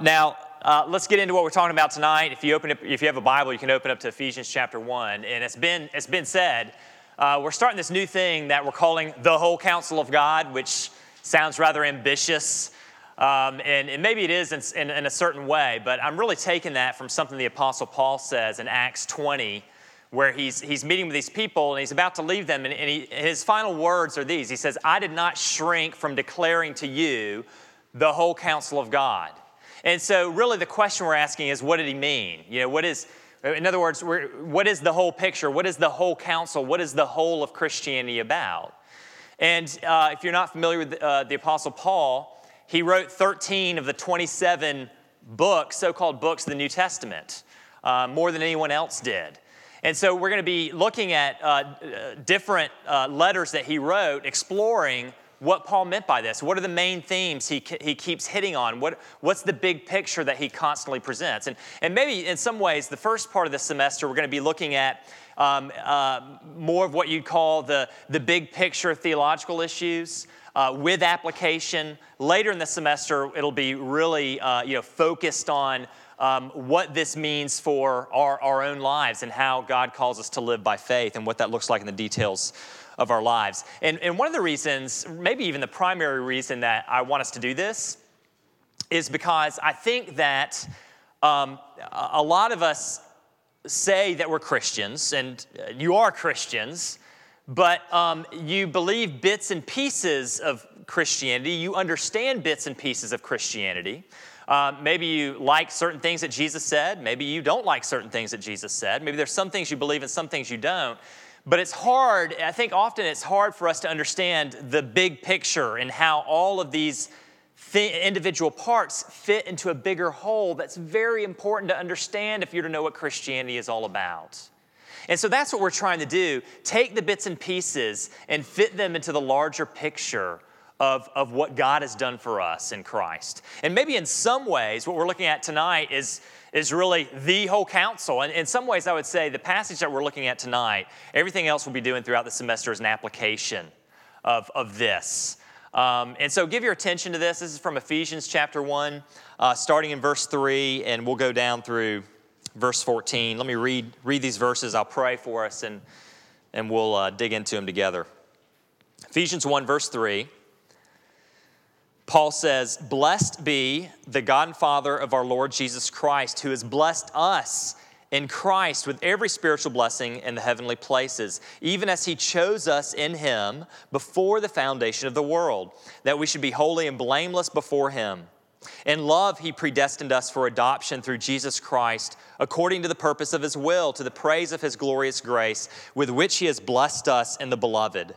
now, uh, let's get into what we're talking about tonight. If you open up, if you have a Bible, you can open up to Ephesians chapter one. And it's been it's been said, uh, we're starting this new thing that we're calling the whole counsel of God, which sounds rather ambitious. Um, and, and, maybe it is in, in, in, a certain way, but I'm really taking that from something the Apostle Paul says in Acts 20, where he's, he's meeting with these people and he's about to leave them. And, and he, his final words are these He says, I did not shrink from declaring to you the whole counsel of God. And so, really, the question we're asking is, what did he mean? You know, what is, in other words, what is the whole picture? What is the whole counsel? What is the whole of Christianity about? And uh, if you're not familiar with uh, the Apostle Paul, he wrote 13 of the 27 books, so called books of the New Testament, uh, more than anyone else did. And so we're going to be looking at uh, different uh, letters that he wrote, exploring what Paul meant by this. What are the main themes he, he keeps hitting on? What, what's the big picture that he constantly presents? And, and maybe in some ways, the first part of the semester, we're going to be looking at um, uh, more of what you'd call the, the big picture theological issues. Uh, with application. Later in the semester, it'll be really uh, you know, focused on um, what this means for our, our own lives and how God calls us to live by faith and what that looks like in the details of our lives. And, and one of the reasons, maybe even the primary reason that I want us to do this, is because I think that um, a lot of us say that we're Christians, and you are Christians, but um, you believe bits and pieces of Christianity, you understand bits and pieces of Christianity. Uh, maybe you like certain things that Jesus said. Maybe you don't like certain things that Jesus said. Maybe there's some things you believe and some things you don't. But it's hard, I think often it's hard for us to understand the big picture and how all of these th- individual parts fit into a bigger whole that's very important to understand if you're to know what Christianity is all about. And so that's what we're trying to do take the bits and pieces and fit them into the larger picture of, of what God has done for us in Christ. And maybe in some ways, what we're looking at tonight is is really the whole counsel. And in some ways, I would say the passage that we're looking at tonight, everything else we'll be doing throughout the semester is an application of, of this. Um, and so give your attention to this. This is from Ephesians chapter 1, uh, starting in verse 3, and we'll go down through verse 14. Let me read, read these verses. I'll pray for us, and, and we'll uh, dig into them together. Ephesians 1, verse 3. Paul says, Blessed be the God and Father of our Lord Jesus Christ, who has blessed us in Christ with every spiritual blessing in the heavenly places, even as he chose us in him before the foundation of the world, that we should be holy and blameless before him. In love, he predestined us for adoption through Jesus Christ, according to the purpose of his will, to the praise of his glorious grace, with which he has blessed us in the beloved.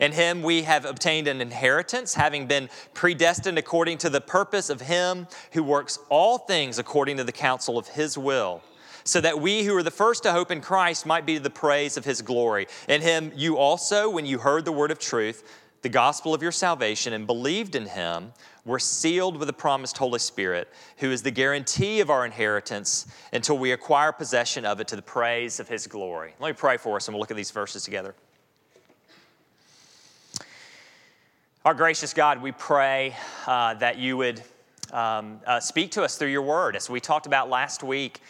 In him we have obtained an inheritance, having been predestined according to the purpose of him who works all things according to the counsel of his will, so that we who are the first to hope in Christ might be to the praise of his glory. In him you also, when you heard the word of truth, the gospel of your salvation, and believed in him, were sealed with the promised Holy Spirit, who is the guarantee of our inheritance until we acquire possession of it to the praise of his glory. Let me pray for us, and we'll look at these verses together. Our gracious God, we pray uh, that you would um, uh, speak to us through your word. As we talked about last week,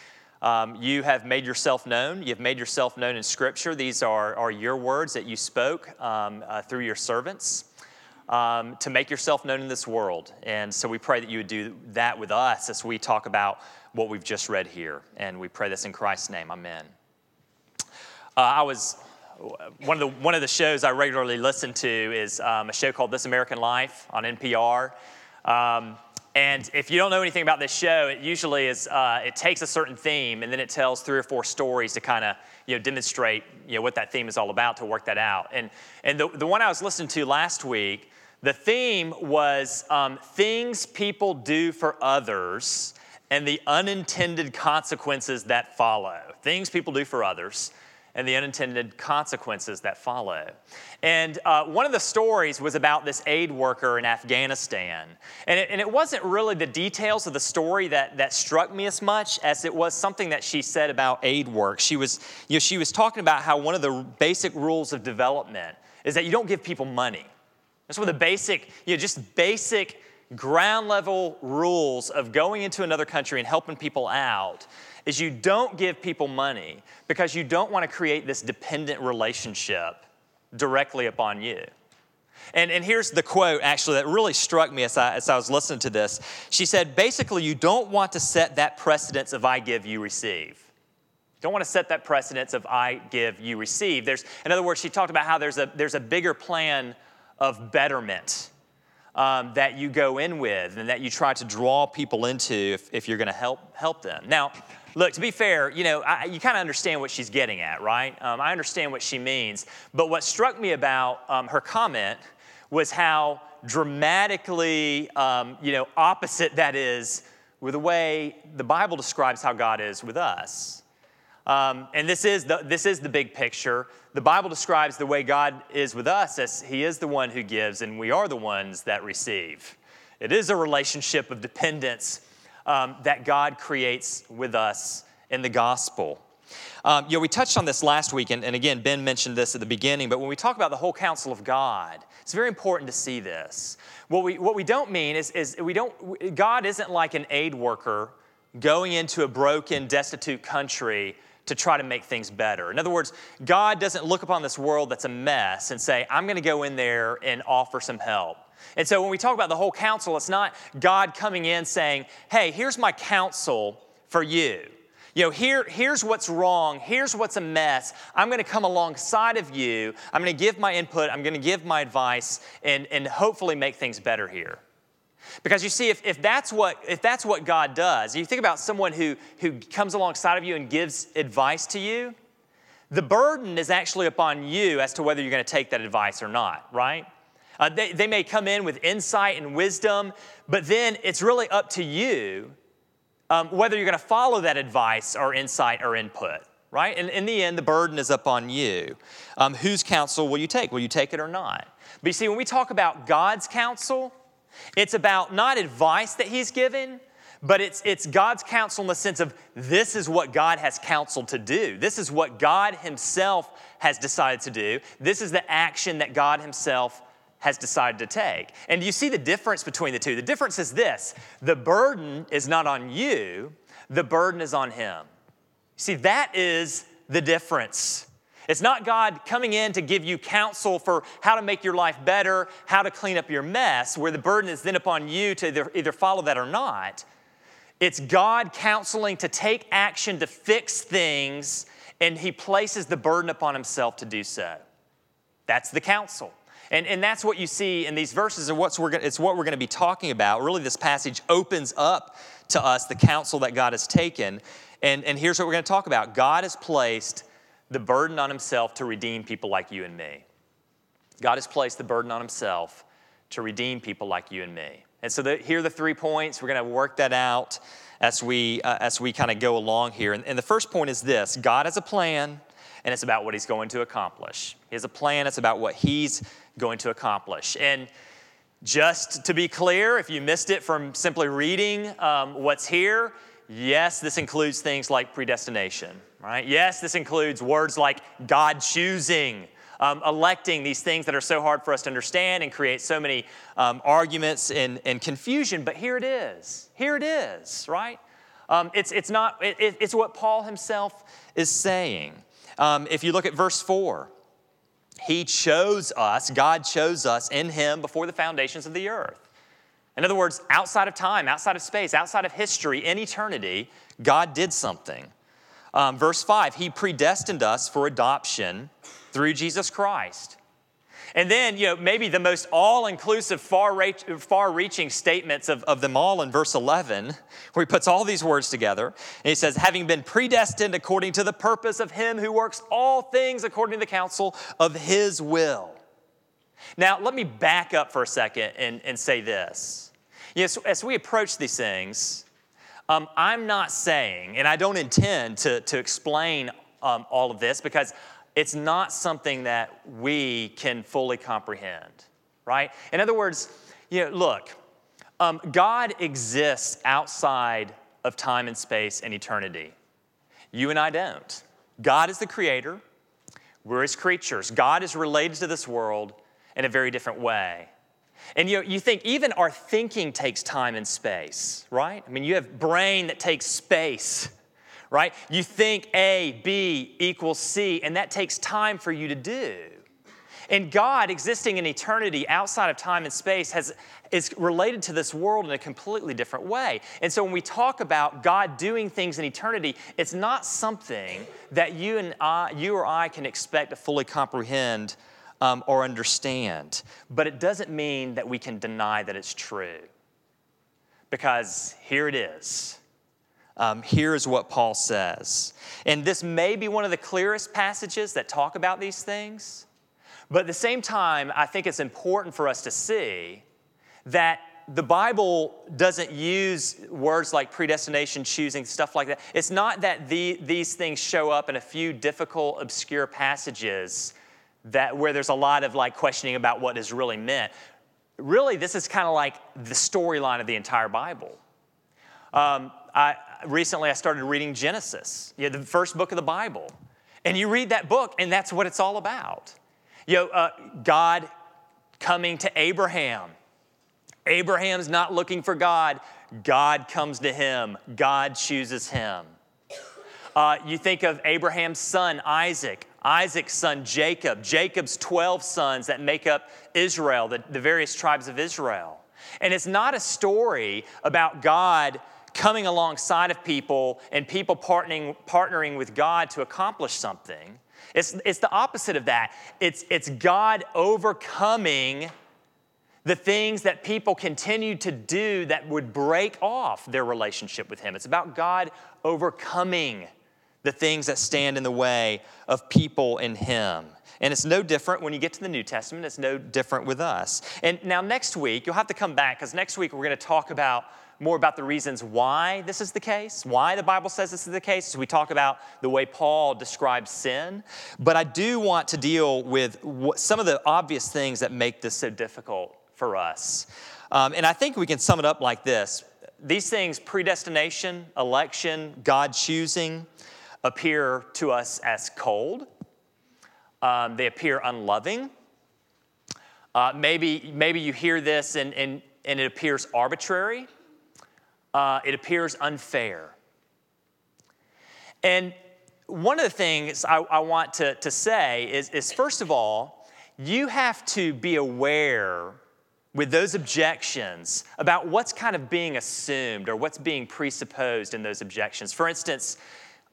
um, you have made yourself known. You've made yourself known in Scripture. These are, are your words that you spoke um, uh, through your servants um, to make yourself known in this world. And so we pray that you would do that with us as we talk about what we've just read here. And we pray this in Christ's name. Amen. Uh, I was one of the one of the shows I regularly listen to is um, a show called This American Life on NPR. Um, and if you don't know anything about this show, it usually is uh, it takes a certain theme and then it tells three or four stories to kind of you know demonstrate you know what that theme is all about to work that out. And and the, the one I was listening to last week, the theme was um, things people do for others and the unintended consequences that follow. Things people do for others and the unintended consequences that follow. And uh, one of the stories was about this aid worker in Afghanistan. And it, and it wasn't really the details of the story that, that struck me as much as it was something that she said about aid work. She was, you know, she was talking about how one of the basic rules of development is that you don't give people money. That's one of the basic, you know, just basic ground level rules of going into another country and helping people out is you don't give people money because you don't want to create this dependent relationship directly upon you. And, and here's the quote actually that really struck me as I, as I was listening to this. She said, basically, you don't want to set that precedence of I give, you receive. Don't want to set that precedence of I give, you receive. There's, in other words, she talked about how there's a, there's a bigger plan of betterment um, that you go in with and that you try to draw people into if, if you're going to help, help them. Now, Look, to be fair, you know, I, you kind of understand what she's getting at, right? Um, I understand what she means. But what struck me about um, her comment was how dramatically, um, you know, opposite that is with the way the Bible describes how God is with us. Um, and this is, the, this is the big picture. The Bible describes the way God is with us as He is the one who gives, and we are the ones that receive. It is a relationship of dependence um, that God creates with us in the gospel. Um, you know, we touched on this last week, and, and, again, Ben mentioned this at the beginning, but when we talk about the whole counsel of God, it's very important to see this. What we, what we don't mean is, is we don't, God isn't like an aid worker going into a broken, destitute country to try to make things better. In other words, God doesn't look upon this world that's a mess and say, I'm going to go in there and offer some help. And so when we talk about the whole counsel, it's not God coming in saying, hey, here's my counsel for you. You know, here, here's what's wrong. Here's what's a mess. I'm going to come alongside of you. I'm going to give my input. I'm going to give my advice and, and hopefully make things better here. Because you see, if, if, that's what, if that's what God does, you think about someone who, who comes alongside of you and gives advice to you, the burden is actually upon you as to whether you're going to take that advice or not, right? Uh, they, they may come in with insight and wisdom, but then it's really up to you um, whether you're going to follow that advice or insight or input, right? And in the end, the burden is up on you. Um, whose counsel will you take? Will you take it or not? But you see, when we talk about God's counsel, it's about not advice that He's given, but it's, it's God's counsel in the sense of this is what God has counseled to do. This is what God Himself has decided to do. This is the action that God Himself has decided to take. And you see the difference between the two? The difference is this the burden is not on you, the burden is on Him. See, that is the difference. It's not God coming in to give you counsel for how to make your life better, how to clean up your mess, where the burden is then upon you to either, either follow that or not. It's God counseling to take action to fix things, and He places the burden upon Himself to do so. That's the counsel. And, and that's what you see in these verses, and what's we're it's what we're going to be talking about. Really, this passage opens up to us the counsel that God has taken. And, and here's what we're going to talk about God has placed the burden on himself to redeem people like you and me. God has placed the burden on himself to redeem people like you and me. And so the, here are the three points. We're going to work that out as we, uh, as we kind of go along here. And, and the first point is this God has a plan, and it's about what he's going to accomplish. He has a plan, it's about what he's going to accomplish. And just to be clear, if you missed it from simply reading um, what's here, yes, this includes things like predestination, right? Yes, this includes words like God choosing, um, electing, these things that are so hard for us to understand and create so many um, arguments and, and confusion. But here it is. Here it is, right? Um, it's, it's, not, it, it's what Paul himself is saying. Um, if you look at verse 4, he chose us, God chose us in Him before the foundations of the earth. In other words, outside of time, outside of space, outside of history, in eternity, God did something. Um, verse 5 He predestined us for adoption through Jesus Christ and then, you know, maybe the most all inclusive, far reaching statements of, of them all in verse 11, where he puts all these words together. And he says, having been predestined according to the purpose of him who works all things according to the counsel of his will. Now, let me back up for a second and, and say this. Yes, as we approach these things, um, I'm not saying, and I don't intend to, to explain um, all of this because it's not something that we can fully comprehend, right? In other words, you know, look, um, God exists outside of time and space and eternity. You and I don't. God is the creator, we're his creatures. God is related to this world in a very different way. And you, know, you think even our thinking takes time and space, right? I mean, you have brain that takes space, right? You think A, B equals C, and that takes time for you to do. And God, existing in eternity outside of time and space, has, is related to this world in a completely different way. And so when we talk about God doing things in eternity, it's not something that you, and I, you or I can expect to fully comprehend um, or understand. But it doesn't mean that we can deny that it's true. Because here it is. Um, here is what Paul says. And this may be one of the clearest passages that talk about these things. But at the same time, I think it's important for us to see that the Bible doesn't use words like predestination, choosing, stuff like that. It's not that the, these things show up in a few difficult, obscure passages that where there's a lot of like questioning about what is really meant. Really, this is kind of like the storyline of the entire Bible. Um, I, recently, I started reading Genesis, you know, the first book of the Bible. And you read that book, and that's what it's all about. You know, uh, God coming to Abraham. Abraham's not looking for God. God comes to him. God chooses him. Uh, you think of Abraham's son, Isaac, Isaac's son, Jacob, Jacob's 12 sons that make up Israel, the, the various tribes of Israel. And it's not a story about God coming alongside of people and people partnering, partnering with God to accomplish something. It's, it's the opposite of that. It's, it's God overcoming the things that people continue to do that would break off their relationship with Him. It's about God overcoming the things that stand in the way of people in Him. And it's no different when you get to the New Testament, it's no different with us. And now, next week, you'll have to come back because next week we're going to talk about more about the reasons why this is the case, why the Bible says this is the case. So we talk about the way Paul describes sin. But I do want to deal with some of the obvious things that make this so difficult for us. Um, and I think we can sum it up like this these things predestination, election, God choosing appear to us as cold, um, they appear unloving. Uh, maybe, maybe you hear this and, and, and it appears arbitrary uh, it appears unfair. And one of the things I, I want to, to say is, is, first of all, you have to be aware with those objections about what's kind of being assumed or what's being presupposed in those objections. For instance,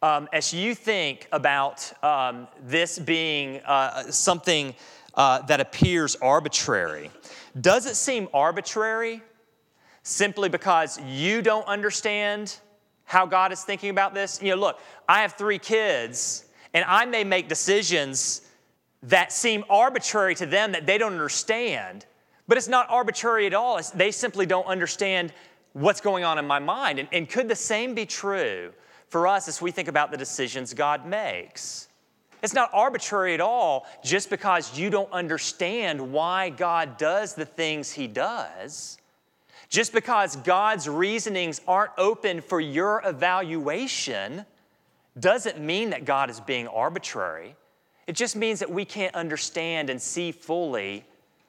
um, as you think about um, this being uh, something uh, that appears arbitrary, does it seem arbitrary simply because you don't understand how God is thinking about this. You know, look, I have three kids, and I may make decisions that seem arbitrary to them that they don't understand, but it's not arbitrary at all. It's, they simply don't understand what's going on in my mind. And, and could the same be true for us as we think about the decisions God makes? It's not arbitrary at all just because you don't understand why God does the things He does. Just because God's reasonings aren't open for your evaluation doesn't mean that God is being arbitrary. It just means that we can't understand and see fully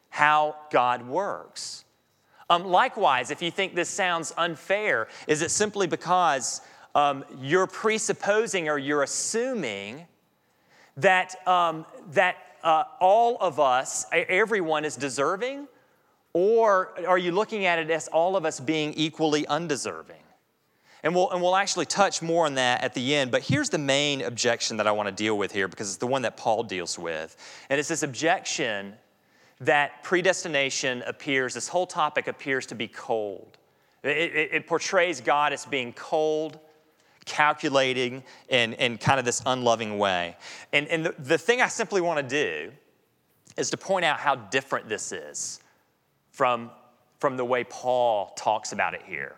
how God works. Um, likewise, if you think this sounds unfair, is it simply because um, you're presupposing or you're assuming that, um, that uh, all of us, everyone is deserving or are you looking at it as all of us being equally undeserving? And we'll, and we'll actually touch more on that at the end. But here's the main objection that I want to deal with here because it's the one that Paul deals with. And it's this objection that predestination appears, this whole topic appears to be cold. It, it, it portrays God as being cold, calculating, and in kind of this unloving way. And, and the, the thing I simply want to do is to point out how different this is from, from the way Paul talks about it here.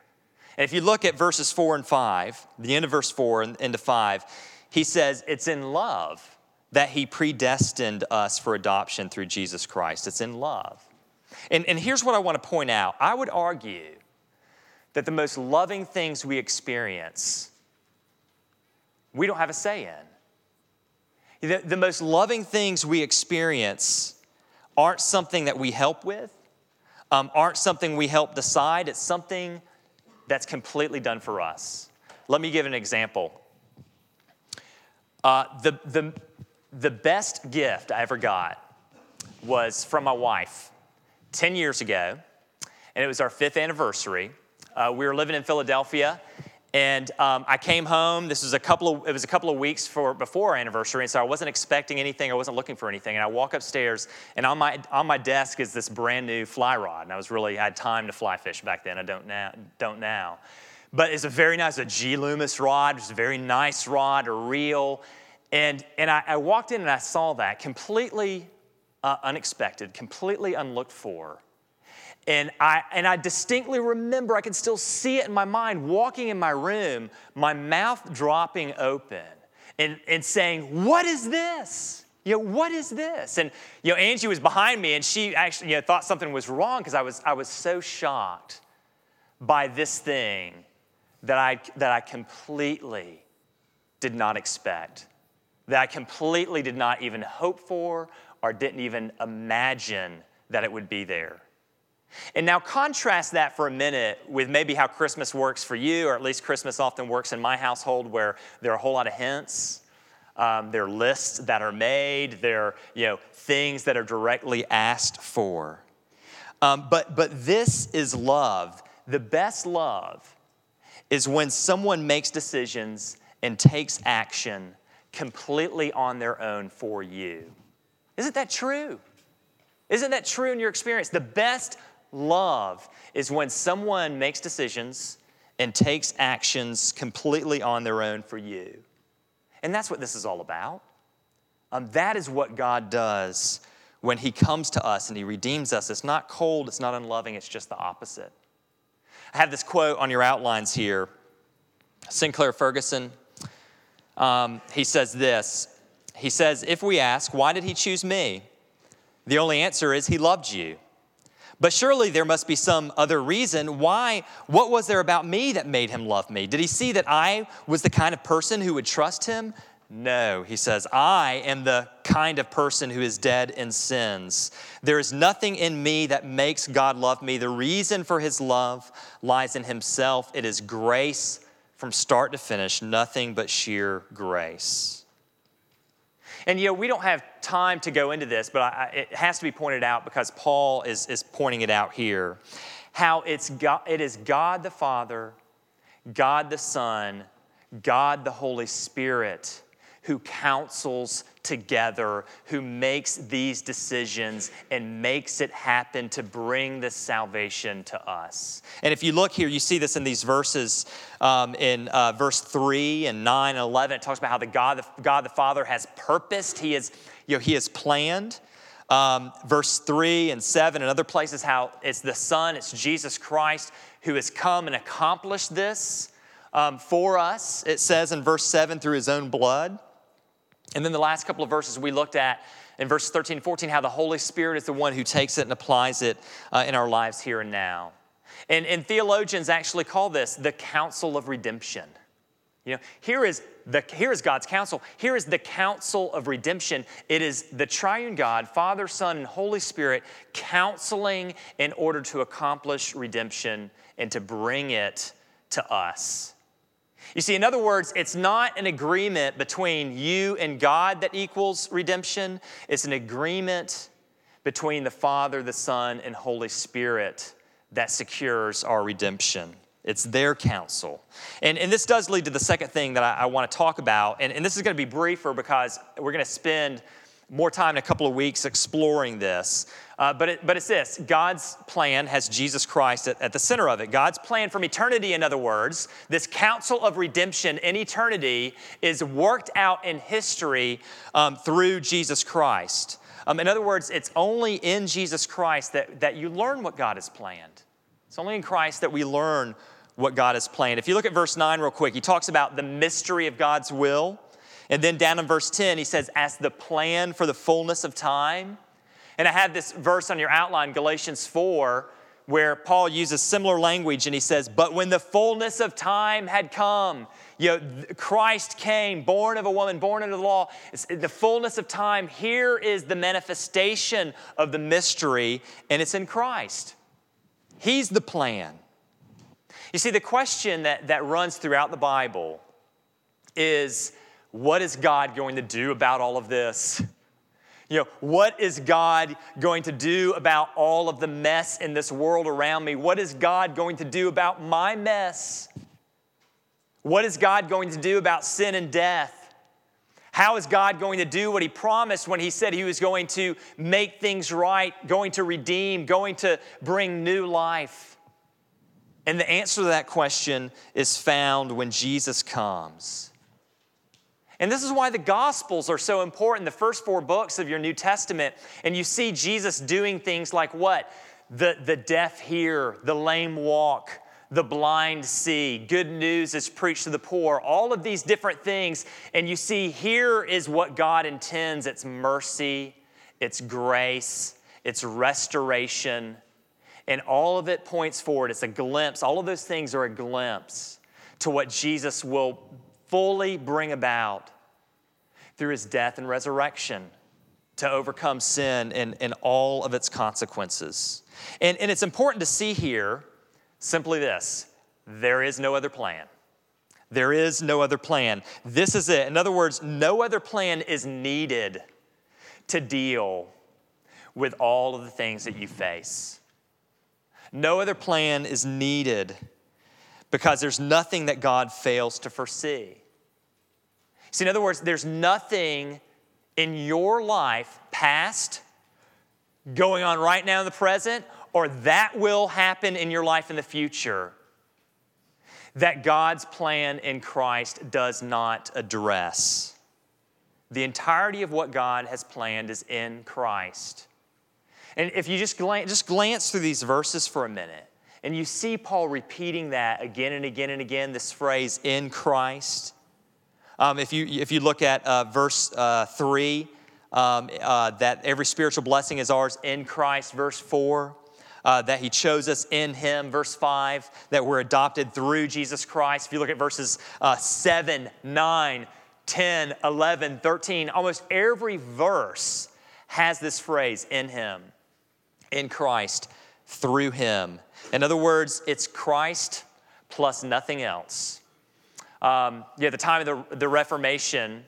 And if you look at verses four and five, the end of verse four and into five, he says it's in love that he predestined us for adoption through Jesus Christ. It's in love. And, and here's what I want to point out I would argue that the most loving things we experience, we don't have a say in. The, the most loving things we experience aren't something that we help with, um, aren't something we help decide. It's something that's completely done for us. Let me give an example. Uh, the, the, the best gift I ever got was from my wife 10 years ago, and it was our fifth anniversary. Uh, we were living in Philadelphia, and um, I came home. This was a couple of it was a couple of weeks for before our anniversary, and so I wasn't expecting anything. I wasn't looking for anything. And I walk upstairs, and on my on my desk is this brand new fly rod. And I was really I had time to fly fish back then. I don't now don't now, but it's a very nice a G Loomis rod. It's a very nice rod, a reel, and and I, I walked in and I saw that completely uh, unexpected, completely unlooked for. And I, and I distinctly remember, I can still see it in my mind, walking in my room, my mouth dropping open and, and saying, What is this? You know, what is this? And, you know, Angie was behind me and she actually, you know, thought something was wrong because I was, I was so shocked by this thing that I, that I completely did not expect, that I completely did not even hope for or didn't even imagine that it would be there. And now contrast that for a minute with maybe how Christmas works for you, or at least Christmas often works in my household where there are a whole lot of hints. Um, there are lists that are made, there are you know, things that are directly asked for. Um, but, but this is love. The best love is when someone makes decisions and takes action completely on their own for you. Isn't that true? Isn't that true in your experience? The best love is when someone makes decisions and takes actions completely on their own for you. And that's what this is all about. Um, that is what God does when He comes to us and He redeems us. It's not cold, it's not unloving, it's just the opposite. I have this quote on your outlines here. Sinclair Ferguson, um, he says this. He says, If we ask, why did He choose me? The only answer is He loved you. But surely there must be some other reason. Why? What was there about me that made him love me? Did he see that I was the kind of person who would trust him? No, he says, I am the kind of person who is dead in sins. There is nothing in me that makes God love me. The reason for his love lies in himself. It is grace from start to finish, nothing but sheer grace. And you know, we don't have time to go into this, but I, it has to be pointed out because Paul is, is pointing it out here. How it's God, it is God the Father, God the Son, God the Holy Spirit who counsels together, who makes these decisions and makes it happen to bring this salvation to us. And if you look here, you see this in these verses um, in uh, verse 3 and 9 and 11. It talks about how the God, the God the Father has purposed, He, is, you know, he has planned. Um, verse 3 and 7 and other places, how it's the Son, it's Jesus Christ who has come and accomplished this um, for us. It says in verse 7 through his own blood. And then the last couple of verses we looked at in verses 13 and 14, how the Holy Spirit is the one who takes it and applies it uh, in our lives here and now. And, and theologians actually call this the counsel of redemption. You know, here is, the, here is God's counsel. Here is the counsel of redemption. It is the triune God, Father, Son, and Holy Spirit counseling in order to accomplish redemption and to bring it to us. You see, in other words, it's not an agreement between you and God that equals redemption, it's an agreement between the Father, the Son, and Holy Spirit that secures our redemption. It's their counsel. And, and this does lead to the second thing that I, I want to talk about. And, and this is going to be briefer because we're going to spend more time in a couple of weeks exploring this. Uh, but, it, but it's this God's plan has Jesus Christ at, at, the center of it. God's plan from eternity, in other words, this counsel of redemption in eternity is worked out in history um, through Jesus Christ. Um, in other words, it's only in Jesus Christ that, that you learn what God has planned. It's only in Christ that we learn what God has planned. If you look at verse 9 real quick, he talks about the mystery of God's will. And then down in verse 10, he says, as the plan for the fullness of time. And I had this verse on your outline, Galatians 4, where Paul uses similar language and he says, But when the fullness of time had come, you know, Christ came, born of a woman, born under the law. It's the fullness of time, here is the manifestation of the mystery, and it's in Christ. He's the plan. You see, the question that, that runs throughout the Bible is what is God going to do about all of this? You know, what is God going to do about all of the mess in this world around me? What is God going to do about my mess? What is God going to do about sin and death? How is God going to do what He promised when He said He was going to make things right, going to redeem, going to bring new life? And the answer to that question is found when Jesus comes. And this is why the Gospels are so important, the first four books of your New Testament. And you see Jesus doing things like what? The, the deaf hear, the lame walk, the blind see, good news is preached to the poor, all of these different things. And you see, here is what God intends it's mercy, it's grace, it's restoration. And all of it points forward. It's a glimpse. All of those things are a glimpse to what Jesus will fully bring about through his death and resurrection to overcome sin and, and all of its consequences. And, and it's important to see here simply this there is no other plan. There is no other plan. This is it. In other words, no other plan is needed to deal with all of the things that you face. No other plan is needed because there's nothing that God fails to foresee. See, in other words, there's nothing in your life, past, going on right now in the present, or that will happen in your life in the future, that God's plan in Christ does not address. The entirety of what God has planned is in Christ. And if you just glance, just glance through these verses for a minute, and you see Paul repeating that again and again and again, this phrase, in Christ. Um, if, you, if you look at uh, verse uh, 3, um, uh, that every spiritual blessing is ours in Christ, verse 4. Uh, that he chose us in him, verse 5, that we're adopted through Jesus Christ. If you look at verses uh, 7, 9, 10, 11, 13, almost every verse has this phrase in him, in Christ, through him. In other words, it's Christ plus nothing else. Um, yeah, the time of the, the Reformation,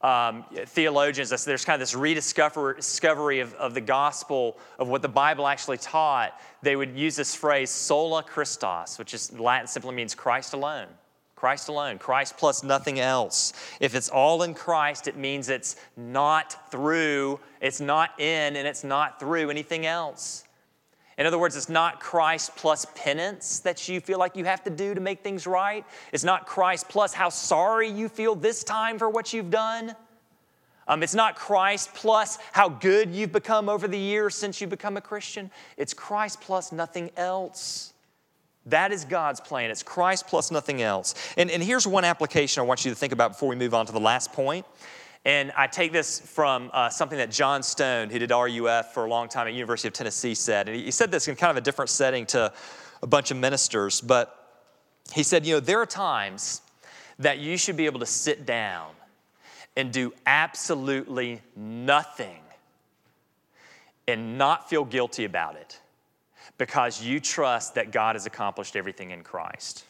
um, theologians, there's kind of this rediscovery of, of the gospel, of what the Bible actually taught. They would use this phrase, sola Christus, which is Latin simply means Christ alone. Christ alone, Christ plus nothing else. If it's all in Christ, it means it's not through, it's not in, and it's not through anything else. In other words, it's not Christ plus penance that you feel like you have to do to make things right. It's not Christ plus how sorry you feel this time for what you've done. Um, it's not Christ plus how good you've become over the years since you've become a Christian. It's Christ plus nothing else. That is God's plan. It's Christ plus nothing else. And, and here's one application I want you to think about before we move on to the last point. And I take this from uh, something that John Stone, who did RUF for a long time at University of Tennessee, said. And he said this in kind of a different setting to a bunch of ministers. But he said, you know, there are times that you should be able to sit down and do absolutely nothing and not feel guilty about it because you trust that God has accomplished everything in Christ.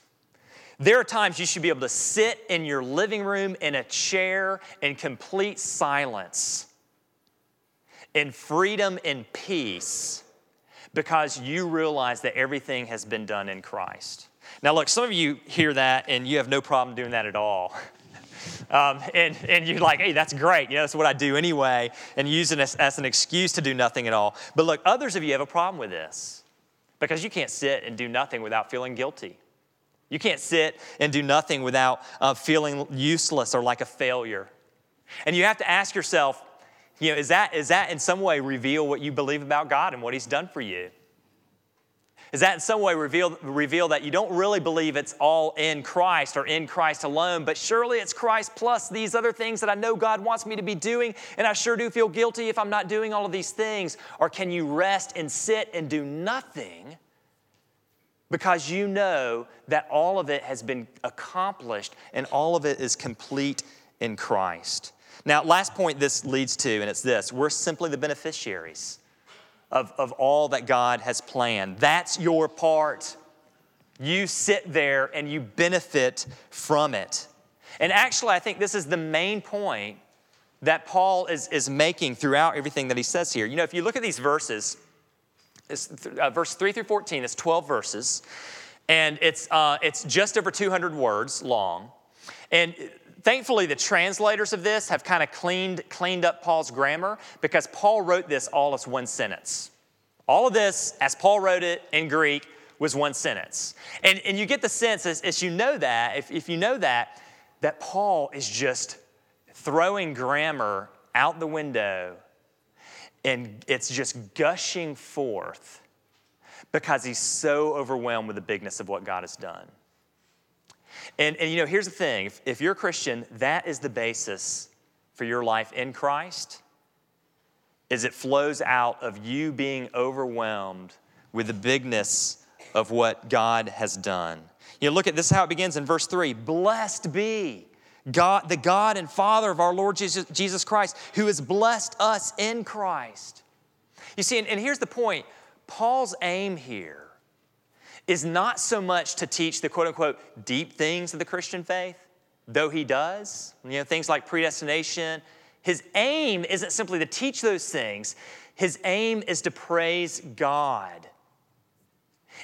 There are times you should be able to sit in your living room in a chair in complete silence, in freedom and peace, because you realize that everything has been done in Christ. Now, look, some of you hear that and you have no problem doing that at all. Um, and, and you're like, hey, that's great. You know, that's what I do anyway, and it as, as an excuse to do nothing at all. But look, others of you have a problem with this because you can't sit and do nothing without feeling guilty. You can't sit and do nothing without uh, feeling useless or like a failure. And you have to ask yourself, you know, is that, is that in some way reveal what you believe about God and what He's done for you? Is that in some way reveal, reveal that you don't really believe it's all in Christ or in Christ alone, but surely it's Christ plus these other things that I know God wants me to be doing, and I sure do feel guilty if I'm not doing all of these things? Or can you rest and sit and do nothing because you know that all of it has been accomplished and all of it is complete in Christ? Now, last point this leads to, and it's this we're simply the beneficiaries of, of all that God has planned. That's your part. You sit there and you benefit from it. And actually, I think this is the main point that Paul is, is making throughout everything that he says here. You know, if you look at these verses, it's, uh, verse 3 through 14, it's 12 verses, and it's, uh, it's just over 200 words long. And thankfully, the translators of this have kind of cleaned, cleaned up Paul's grammar because Paul wrote this all as one sentence. All of this, as Paul wrote it in Greek, was one sentence. And, and you get the sense, as, as you know that, if, if you know that, that Paul is just throwing grammar out the window and it's just gushing forth because he's so overwhelmed with the bigness of what God has done. And, and you know, here's the thing if, if you're a Christian, that is the basis for your life in Christ, is it flows out of you being overwhelmed with the bigness of what God has done. You know, look at this how it begins in verse 3 Blessed be God, the God and Father of our Lord Jesus, Christ, who has blessed us in Christ. You see, and, and here's the point Paul's aim here is not so much to teach the quote unquote deep things of the Christian faith, though he does, you know, things like predestination. His aim isn't simply to teach those things, his aim is to praise God.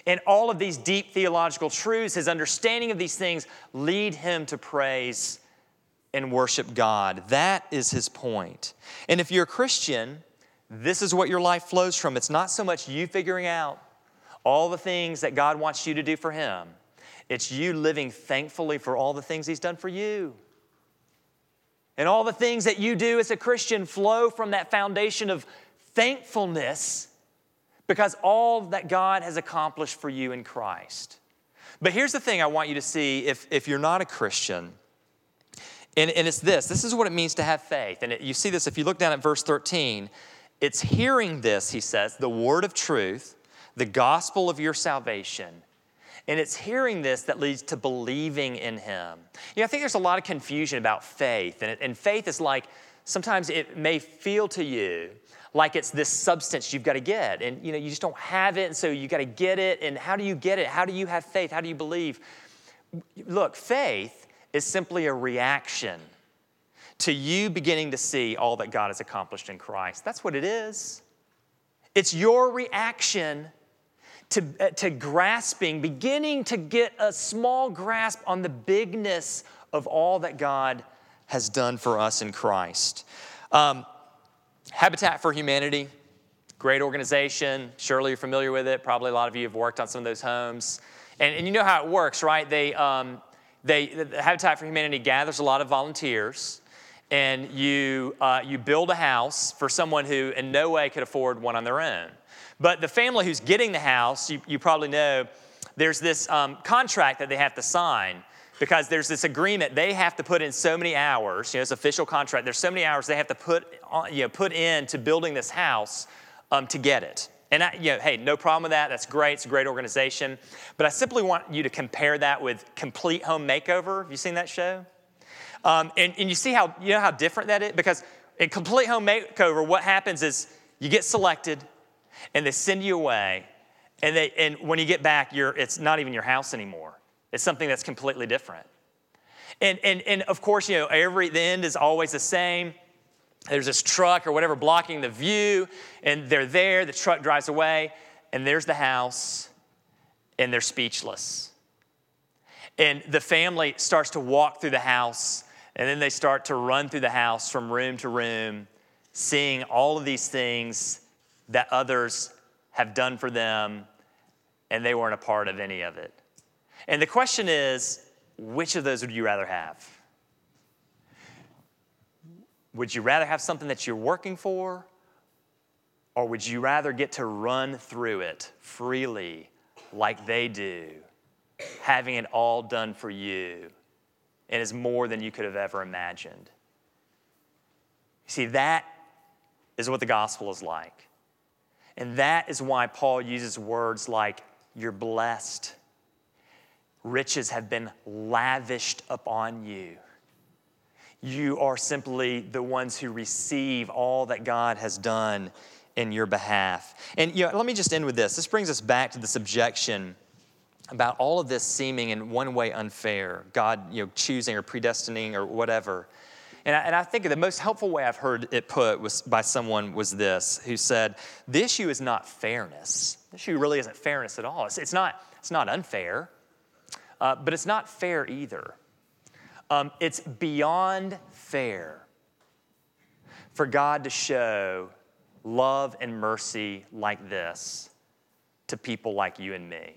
And all of these deep theological truths, his understanding of these things, lead him to praise and worship God. That is his point. And if you're a Christian, this is what your life flows from. It's not so much you figuring out all the things that God wants you to do for Him. It's you living thankfully for all the things He's done for you. And all the things that you do as a Christian flow from that foundation of thankfulness because all that God has accomplished for you in Christ. But here's the thing I want you to see if, if you're not a Christian, and, and it's this this is what it means to have faith. And it, you see this if you look down at verse 13. It's hearing this, he says, the word of truth the gospel of your salvation. And it's hearing this that leads to believing in him. You know, I think there's a lot of confusion about faith. And, it, and faith is like, sometimes it may feel to you like it's this substance you've got to get. And, you know, you just don't have it. And so you got to get it. And how do you get it? How do you have faith? How do you believe? Look, faith is simply a reaction to you beginning to see all that God has accomplished in Christ. That's what it is. It's your reaction to, uh, to grasping, beginning to get a small grasp on the bigness of all that God has done for us in Christ. Um, Habitat for Humanity, great organization. Surely you're familiar with it. Probably a lot of you have worked on some of those homes. And, and you know how it works, right? They, um, they, the Habitat for Humanity gathers a lot of volunteers and you, uh, you build a house for someone who in no way could afford one on their own. But the family who's getting the house, you, you probably know, there's this um, contract that they have to sign because there's this agreement they have to put in so many hours you know it's official contract there's so many hours they have to put you know put in to building this house um, to get it and I, you know, hey no problem with that that's great it's a great organization but i simply want you to compare that with complete home makeover have you seen that show um, and, and you see how you know how different that is because in complete home makeover what happens is you get selected and they send you away. And, they, and when you get back, you're, it's not even your house anymore. It's something that's completely different. And, and, and of course, you know, every, the end is always the same. There's this truck or whatever blocking the view, and they're there, the truck drives away, and there's the house, and they're speechless. And the family starts to walk through the house, and then they start to run through the house from room to room, seeing all of these things that others have done for them and they weren't a part of any of it. And the question is which of those would you rather have? Would you rather have something that you're working for? Or would you rather get to run through it freely, like they do, having it all done for you, and is more than you could have ever imagined. See, that is what the gospel is like. And that is why Paul uses words like, you're blessed. Riches have been lavished upon you. You are simply the ones who receive all that God has done in your behalf. And you know, let me just end with this. This brings us back to this objection about all of this seeming in one way unfair, God you know, choosing or predestining or whatever. And I, and I think the most helpful way I've heard it put was by someone was this, who said, the issue is not fairness. The issue really isn't fairness at all. It's, it's not, it's not unfair, uh, but it's not fair either. Um, it's beyond fair for God to show love and mercy like this to people like you and me.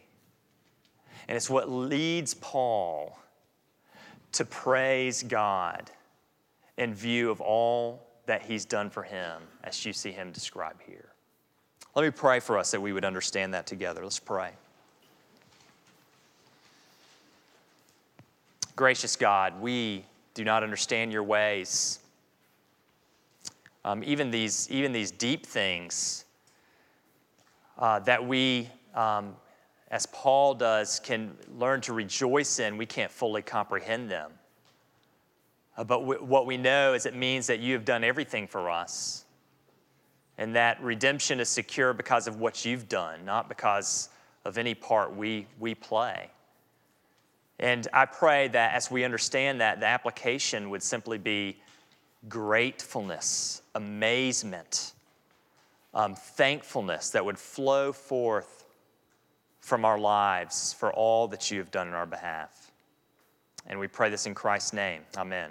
And it's what leads Paul to praise God in view of all that he's done for him, as you see him described here. Let me pray for us that we would understand that together. Let's pray. Gracious God, we do not understand your ways. Um, even, these, even these deep things uh, that we, um, as Paul does, can learn to rejoice in, we can't fully comprehend them. Uh, but w- what we know is it means that you have done everything for us. And that redemption is secure because of what you've done, not because of any part we, we play. And I pray that as we understand that, the application would simply be gratefulness, amazement, um, thankfulness that would flow forth from our lives for all that you have done in our behalf. And we pray this in Christ's name. Amen.